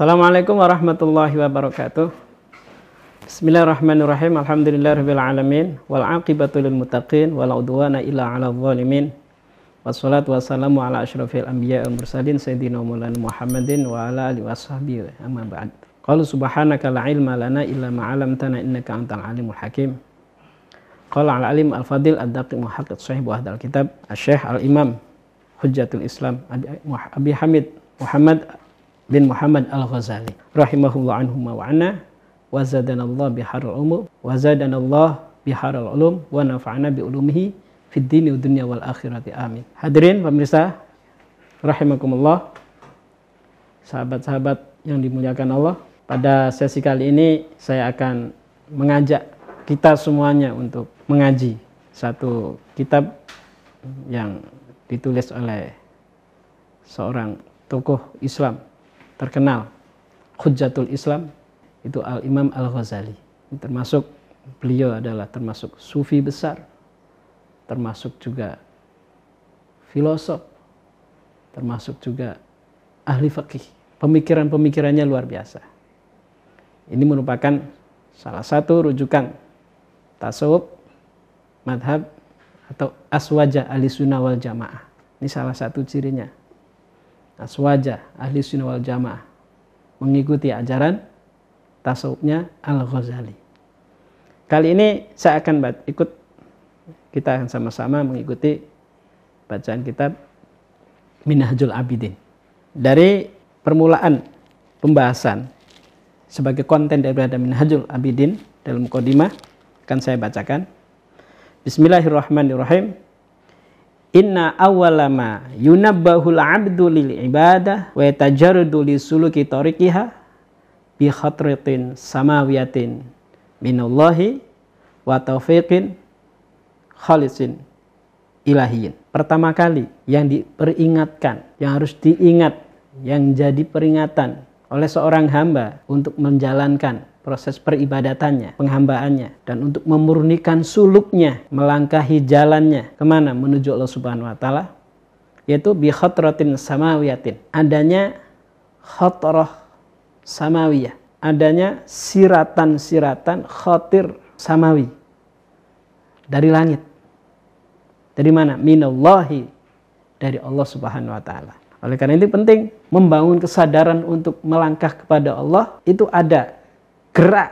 Assalamualaikum warahmatullahi wabarakatuh. Bismillahirrahmanirrahim. Alhamdulillahirabbil alamin wal aqibatu lil muttaqin wala udwana illa 'alal zalimin. Wassalatu wassalamu ala asyrafil anbiya wal mursalin sayyidina Maulana Muhammadin wa ala alihi washabihi amma ba'd. Qalu subhanaka la ilma lana illa ma 'allamtana innaka antal alimul hakim. Qala al alim al fadil ad daqiq muhaqqiq sahih wa hadal kitab asy-syekh al imam Hujjatul Islam Abi Hamid Muhammad bin Muhammad Al-Ghazali rahimahullah anhuma wa anna wa zadanallah biharul umum wa zadanallah biharul ulum wa nafa'ana bi ulumihi fid dini dunya wal akhirati amin. Hadirin pemirsa rahimakumullah sahabat-sahabat yang dimuliakan Allah pada sesi kali ini saya akan mengajak kita semuanya untuk mengaji satu kitab yang ditulis oleh seorang tokoh Islam terkenal. Hujjatul Islam itu Al Imam Al Ghazali termasuk beliau adalah termasuk sufi besar termasuk juga filosof termasuk juga ahli fikih pemikiran-pemikirannya luar biasa. Ini merupakan salah satu rujukan tasawuf madhab atau aswaja ahli sunnah wal jamaah. Ini salah satu cirinya aswaja ahli sunnah wal jamaah mengikuti ajaran tasawufnya Al-Ghazali. Kali ini saya akan ikut kita akan sama-sama mengikuti bacaan kitab Minhajul Abidin. Dari permulaan pembahasan sebagai konten daripada Minhajul Abidin dalam kodimah akan saya bacakan. Bismillahirrahmanirrahim. Inna awalama yunabbahul abdu lil ibadah wa yatajarradu li suluki tariqiha bi khatratin samawiyatin minallahi wa taufiqin khalisin ilahiyin. Pertama kali yang diperingatkan, yang harus diingat, yang jadi peringatan oleh seorang hamba untuk menjalankan proses peribadatannya, penghambaannya, dan untuk memurnikan suluknya, melangkahi jalannya ke mana menuju Allah Subhanahu Wa Taala, yaitu bi khatratin samawiyatin, adanya khatrah samawiyah, adanya siratan-siratan khatir samawi dari langit. Dari mana? Minallahi dari Allah Subhanahu wa taala. Oleh karena itu penting membangun kesadaran untuk melangkah kepada Allah itu ada gerak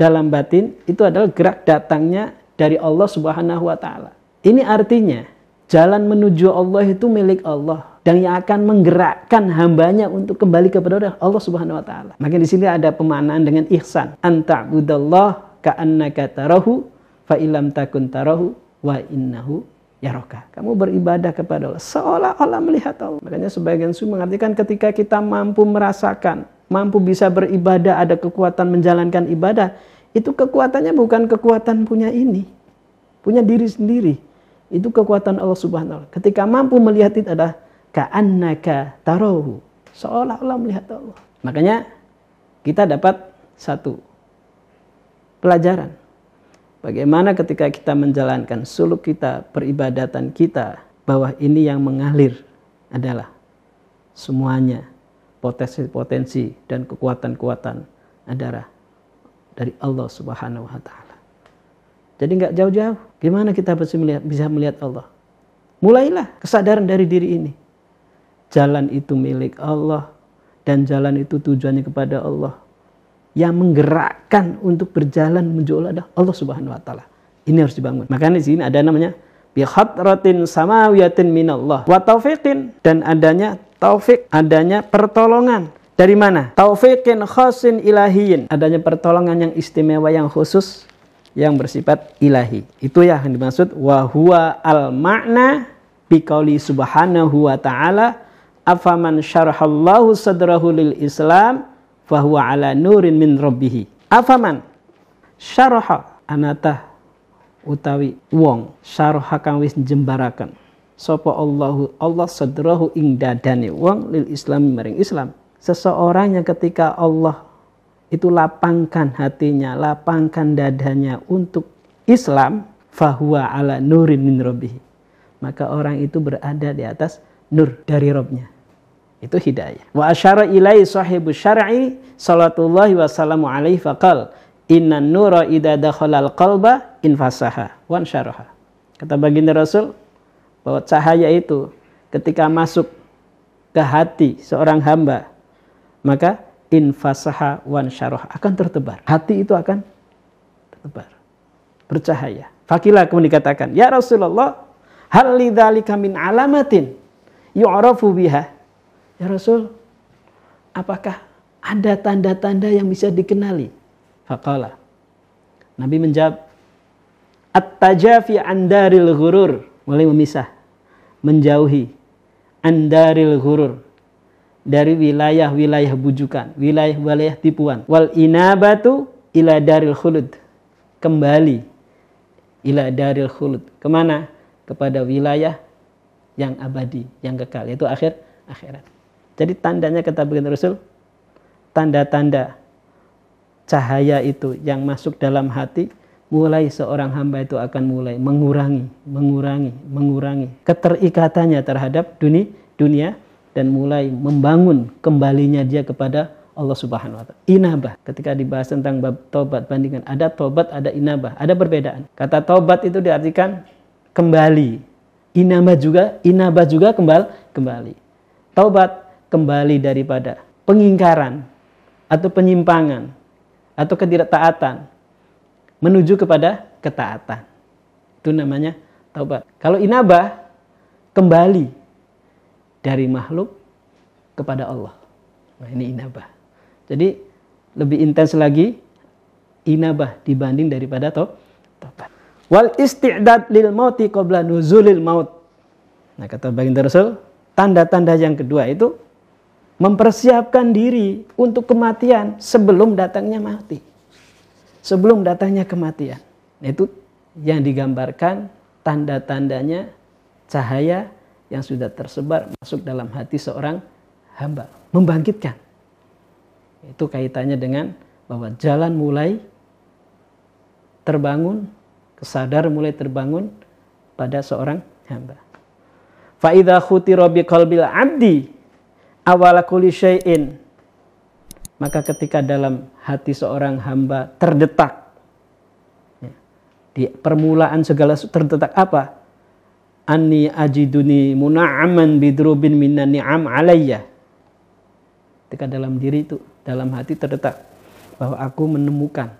dalam batin itu adalah gerak datangnya dari Allah Subhanahu wa taala. Ini artinya jalan menuju Allah itu milik Allah dan yang akan menggerakkan hambanya untuk kembali kepada Allah Subhanahu wa taala. Maka di sini ada pemaknaan dengan ihsan. Anta'budallah ka'annaka tarahu fa ilam takun tarahu wa innahu yaraka. Kamu beribadah kepada Allah seolah-olah melihat Allah. Makanya sebagian suku mengartikan ketika kita mampu merasakan mampu bisa beribadah, ada kekuatan menjalankan ibadah, itu kekuatannya bukan kekuatan punya ini, punya diri sendiri. Itu kekuatan Allah Subhanahu wa. Ketika mampu melihat itu adalah ka'annaka tarohu, seolah-olah melihat Allah. Makanya kita dapat satu pelajaran. Bagaimana ketika kita menjalankan suluk kita, peribadatan kita, bahwa ini yang mengalir adalah semuanya potensi-potensi dan kekuatan-kekuatan adalah dari Allah Subhanahu wa taala. Jadi nggak jauh-jauh. Gimana kita bisa melihat bisa melihat Allah? Mulailah kesadaran dari diri ini. Jalan itu milik Allah dan jalan itu tujuannya kepada Allah. Yang menggerakkan untuk berjalan menuju Allah Allah Subhanahu wa taala. Ini harus dibangun. Makanya di sini ada namanya bi khatratin samawiyatin minallah wa taufiqin dan adanya taufik, adanya pertolongan. Dari mana? Taufikin khasin ilahiyin. Adanya pertolongan yang istimewa yang khusus yang bersifat ilahi. Itu ya yang dimaksud wa huwa al makna biqauli subhanahu wa ta'ala afaman syarahallahu sadrahu lil islam fahuwa ala nurin min rabbihi. Afaman syaraha anatah utawi wong syaraha kang wis jembarakan sapa Allahu Allah sadrahu ing dadane wong lil Islam maring Islam. Seseorang yang ketika Allah itu lapangkan hatinya, lapangkan dadanya untuk Islam, fahuwa ala nurin min rabbih. Maka orang itu berada di atas nur dari Robnya. Itu hidayah. Wa asyara ilai sahibu syar'i salatullahi wa salamu alaihi faqal inna nura idha dakhalal qalba infasaha wan syaraha. Kata baginda Rasul bahwa cahaya itu ketika masuk ke hati seorang hamba maka infasaha wan syarah akan tertebar. Hati itu akan tertebar. Bercahaya. Fakilah kemudian dikatakan, "Ya Rasulullah, hal lidzalika min alamatin yu'rafu biha?" Ya Rasul, apakah ada tanda-tanda yang bisa dikenali? Faqala. Nabi menjawab, At-tajafi andaril ghurur. Mulai memisah. Menjauhi. Andaril ghurur dari wilayah-wilayah bujukan, wilayah-wilayah tipuan. Wal inabatu ila daril khulud. Kembali ila daril khulud. Ke mana? Kepada wilayah yang abadi, yang kekal. Itu akhir akhirat. Jadi tandanya kata baginda Rasul, tanda-tanda cahaya itu yang masuk dalam hati, mulai seorang hamba itu akan mulai mengurangi, mengurangi, mengurangi keterikatannya terhadap dunia, dunia dan mulai membangun kembalinya dia kepada Allah Subhanahu wa taala. Inabah ketika dibahas tentang bab tobat bandingkan ada tobat ada inabah, ada perbedaan. Kata tobat itu diartikan kembali. Inabah juga inabah juga kembali kembali. Taubat kembali daripada pengingkaran atau penyimpangan atau ketidaktaatan menuju kepada ketaatan. Itu namanya taubat. Kalau inabah kembali dari makhluk kepada Allah. Nah, ini inabah. Jadi lebih intens lagi inabah dibanding daripada tobat. Wal isti'dad lil mauti qabla nuzulil maut. Nah, kata baginda Rasul, tanda-tanda yang kedua itu mempersiapkan diri untuk kematian sebelum datangnya mati. Sebelum datangnya kematian. Itu yang digambarkan tanda-tandanya cahaya yang sudah tersebar masuk dalam hati seorang hamba. Membangkitkan. Itu kaitannya dengan bahwa jalan mulai terbangun, kesadar mulai terbangun pada seorang hamba. Fa'idha khutira bi qalbil abdi awala kulli syai'in maka ketika dalam hati seorang hamba terdetak ya, di permulaan segala terdetak apa? anni ajiduni muna'aman bidrubin minan ni'am alayya. Ketika dalam diri itu, dalam hati terdetak bahwa aku menemukan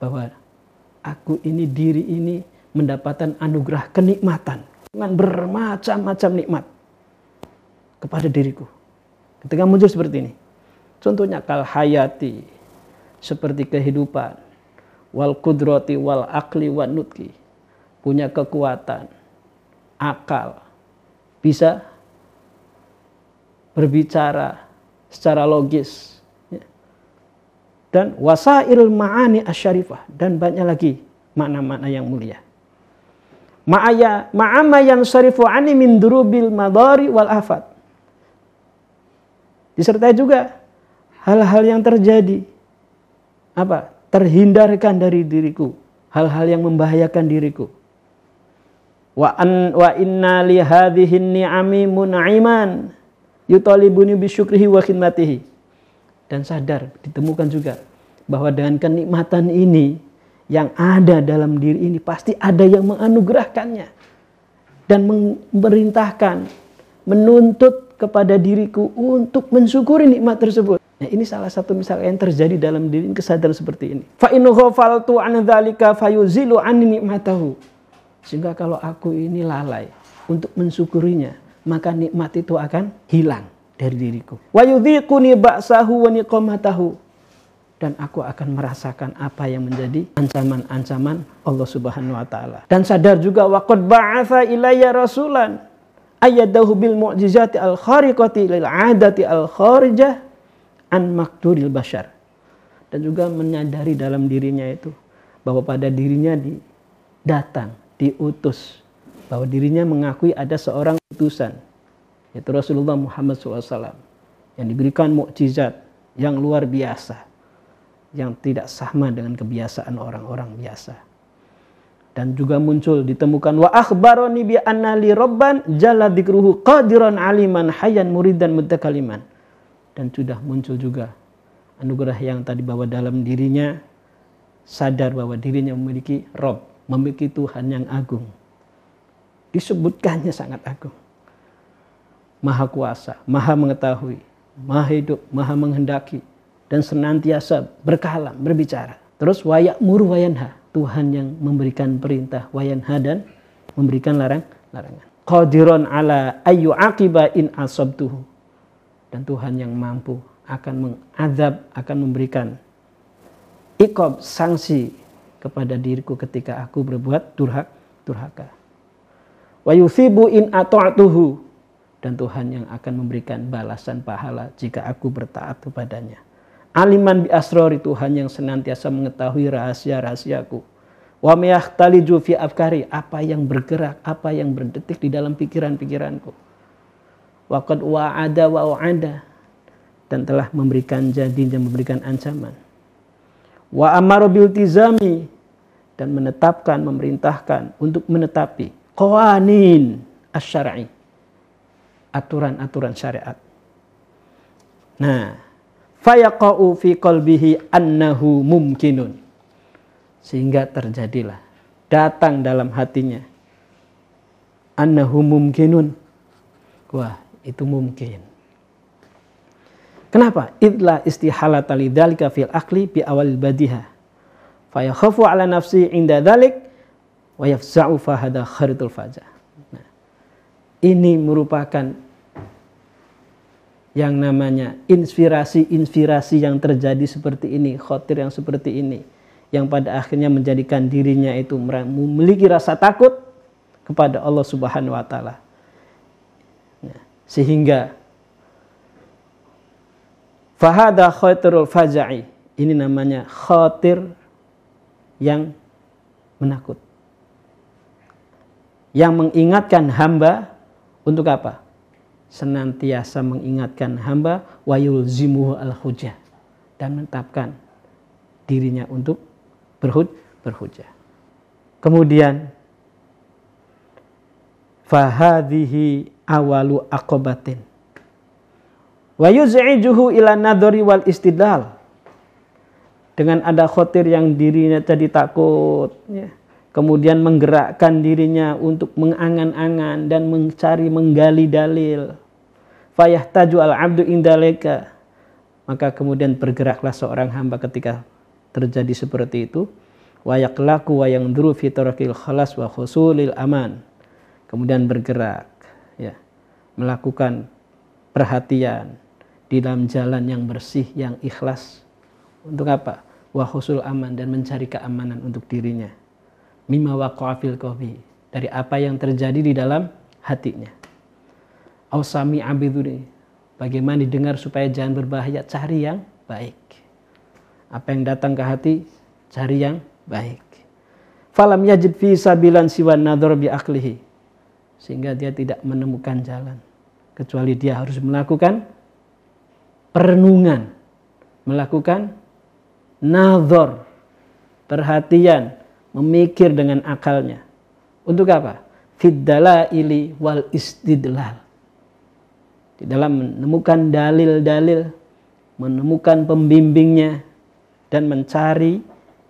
bahwa aku ini diri ini mendapatkan anugerah kenikmatan dengan bermacam-macam nikmat kepada diriku. Ketika muncul seperti ini. Contohnya kal hayati seperti kehidupan wal kudrati wal akli wal nutki punya kekuatan, akal, bisa berbicara secara logis. Ya. Dan wasail ma'ani asyarifah. Dan banyak lagi makna-makna yang mulia. Ma'aya, ma'ama yang syarifu ani min durubil madari wal afat. Disertai juga hal-hal yang terjadi. Apa? Terhindarkan dari diriku. Hal-hal yang membahayakan diriku wa an wa inna li hadhihi ni'ami mun'iman yutalibuni bisyukrihi wa khidmatihi dan sadar ditemukan juga bahwa dengan kenikmatan ini yang ada dalam diri ini pasti ada yang menganugerahkannya dan memerintahkan menuntut kepada diriku untuk mensyukuri nikmat tersebut. Nah, ini salah satu misal yang terjadi dalam diri kesadaran seperti ini. Fa in ghafaltu an dzalika fayuzilu an nikmatahu. Sehingga kalau aku ini lalai untuk mensyukurinya, maka nikmat itu akan hilang dari diriku. Wa yudhiquni ba'sahu wa niqamatahu. Dan aku akan merasakan apa yang menjadi ancaman-ancaman Allah Subhanahu wa taala. Dan sadar juga waqad ba'atha ilayya rasulan ayyadahu bil mu'jizati al khariqati lil 'adati al kharijah an makduril bashar. Dan juga menyadari dalam dirinya itu bahwa pada dirinya di datang diutus. Bahwa dirinya mengakui ada seorang utusan yaitu Rasulullah Muhammad SAW yang diberikan mukjizat yang luar biasa yang tidak sama dengan kebiasaan orang-orang biasa. Dan juga muncul ditemukan wa akhbaroni bi anna li rabban jalla dzikruhu qadiran aliman hayyan muridan mutakaliman dan sudah muncul juga anugerah yang tadi bawa dalam dirinya sadar bahwa dirinya memiliki Rob, memiliki Tuhan yang agung. Disebutkannya sangat agung. Maha kuasa, maha mengetahui, maha hidup, maha menghendaki, dan senantiasa berkalam, berbicara. Terus wayak muru wayanha, Tuhan yang memberikan perintah wayanha dan memberikan larang larangan. Qadiron ala ayu akiba in asabtuhu. Dan Tuhan yang mampu akan mengadab, akan memberikan ikob sanksi kepada diriku ketika aku berbuat durhak, durhaka. Wa yuthibu in atu'atuhu. Dan Tuhan yang akan memberikan balasan pahala jika aku bertaat kepadanya. Aliman bi asrori Tuhan yang senantiasa mengetahui rahasia-rahasiaku. Wa taliju fi afkari, apa yang bergerak, apa yang berdetik di dalam pikiran-pikiranku. Wa qad wa'ada wa wa'ada dan telah memberikan janji dan memberikan ancaman. Wa amaru bil tizami dan menetapkan, memerintahkan untuk menetapi qawanin asy-syar'i. Aturan-aturan syariat. Nah, fayaqa'u fi qalbihi annahu mumkinun. Sehingga terjadilah datang dalam hatinya annahu mumkinun. Wah, itu mungkin. Kenapa? Idla istihalata lidzalika fil akli bi awal badiha. Fayakhafu ala nafsi inda dzalik wa yafza'u fahada kharitul fajah. Nah, ini merupakan yang namanya inspirasi-inspirasi yang terjadi seperti ini, khotir yang seperti ini, yang pada akhirnya menjadikan dirinya itu memiliki rasa takut kepada Allah Subhanahu wa taala. Sehingga fahada khatirul faja'i. Ini namanya khatir yang menakut. Yang mengingatkan hamba untuk apa? senantiasa mengingatkan hamba wayul zimuhu al hujah dan menetapkan dirinya untuk berhujah. Kemudian fahadhihi awalu akobatin. Wa yuz'ijuhu ila nadhari wal istidlal. Dengan ada khotir yang dirinya tadi takut ya. Kemudian menggerakkan dirinya untuk mengangan-angan dan mencari menggali dalil. Fayah taju al abdu indaleka maka kemudian bergeraklah seorang hamba ketika terjadi seperti itu. Wayak laku wayang duru fitorakil khalas wa khusulil aman kemudian bergerak ya. Melakukan perhatian di dalam jalan yang bersih yang ikhlas. Untuk apa? Wa khusul aman dan mencari keamanan untuk dirinya. Mimma waqa'a fil qalbi dari apa yang terjadi di dalam hatinya. Ausami abiduni bagaimana didengar supaya jangan berbahaya? Cari yang baik. Apa yang datang ke hati? Cari yang baik. Falam yajid fi sabilan siwa nadhar bi aklihi sehingga dia tidak menemukan jalan kecuali dia harus melakukan perenungan, melakukan nazar, perhatian, memikir dengan akalnya. Untuk apa? Fiddala ili wal istidlal. Di dalam menemukan dalil-dalil, menemukan pembimbingnya, dan mencari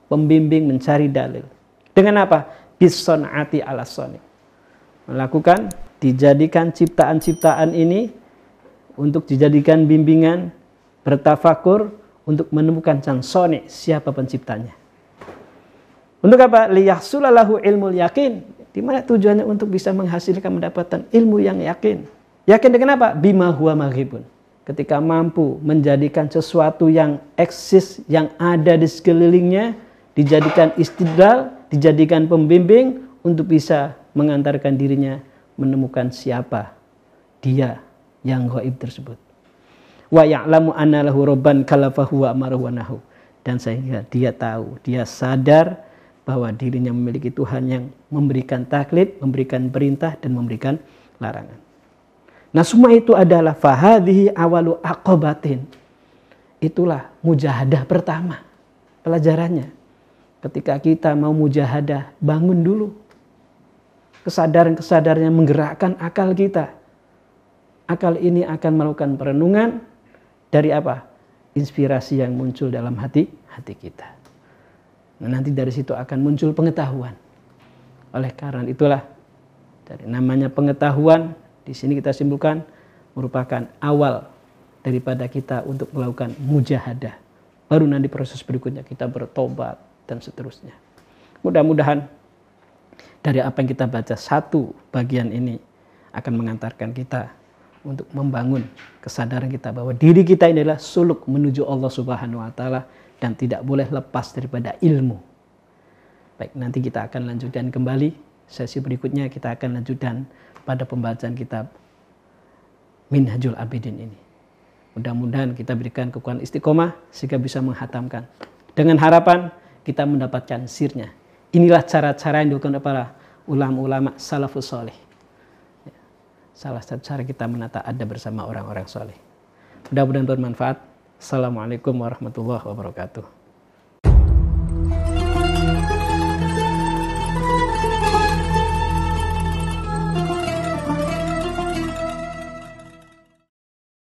pembimbing, mencari dalil. Dengan apa? Bison ati ala soni. Melakukan, dijadikan ciptaan-ciptaan ini untuk dijadikan bimbingan, bertafakur, untuk menemukan sang soni, siapa penciptanya. Untuk apa? Liyahsulalahu ilmu yakin. Di mana tujuannya untuk bisa menghasilkan mendapatkan ilmu yang yakin. Yakin dengan apa? Bima huwa maghibun. Ketika mampu menjadikan sesuatu yang eksis, yang ada di sekelilingnya, dijadikan istidlal, dijadikan pembimbing untuk bisa mengantarkan dirinya menemukan siapa dia yang gaib tersebut. Wa ya'lamu anna lahu rabban kalafahu wa amarahu wa nahu. Dan sehingga dia tahu, dia sadar bahwa dirinya memiliki Tuhan yang memberikan taklid, memberikan perintah dan memberikan larangan. Nah semua itu adalah fahadhi awalu akobatin. Itulah mujahadah pertama pelajarannya. Ketika kita mau mujahadah, bangun dulu. Kesadaran-kesadaran yang menggerakkan akal kita. Akal ini akan melakukan perenungan dari apa? Inspirasi yang muncul dalam hati hati kita. Nah, nanti dari situ akan muncul pengetahuan. Oleh karena itulah dari namanya pengetahuan di sini kita simpulkan merupakan awal daripada kita untuk melakukan mujahadah. Baru nanti proses berikutnya kita bertobat dan seterusnya. Mudah-mudahan dari apa yang kita baca satu bagian ini akan mengantarkan kita untuk membangun kesadaran kita bahwa diri kita ini adalah suluk menuju Allah Subhanahu wa taala dan tidak boleh lepas daripada ilmu. Baik, nanti kita akan lanjutkan kembali sesi berikutnya kita akan lanjutkan pada pembacaan kitab Minhajul Abidin ini. Mudah-mudahan kita berikan kekuatan istiqomah sehingga bisa menghatamkan. Dengan harapan kita mendapatkan sirnya. Inilah cara-cara yang dilakukan oleh para ulama-ulama salafus soleh. Ya. Salah satu cara kita menata ada bersama orang-orang soleh. Mudah-mudahan bermanfaat. Assalamualaikum warahmatullahi wabarakatuh.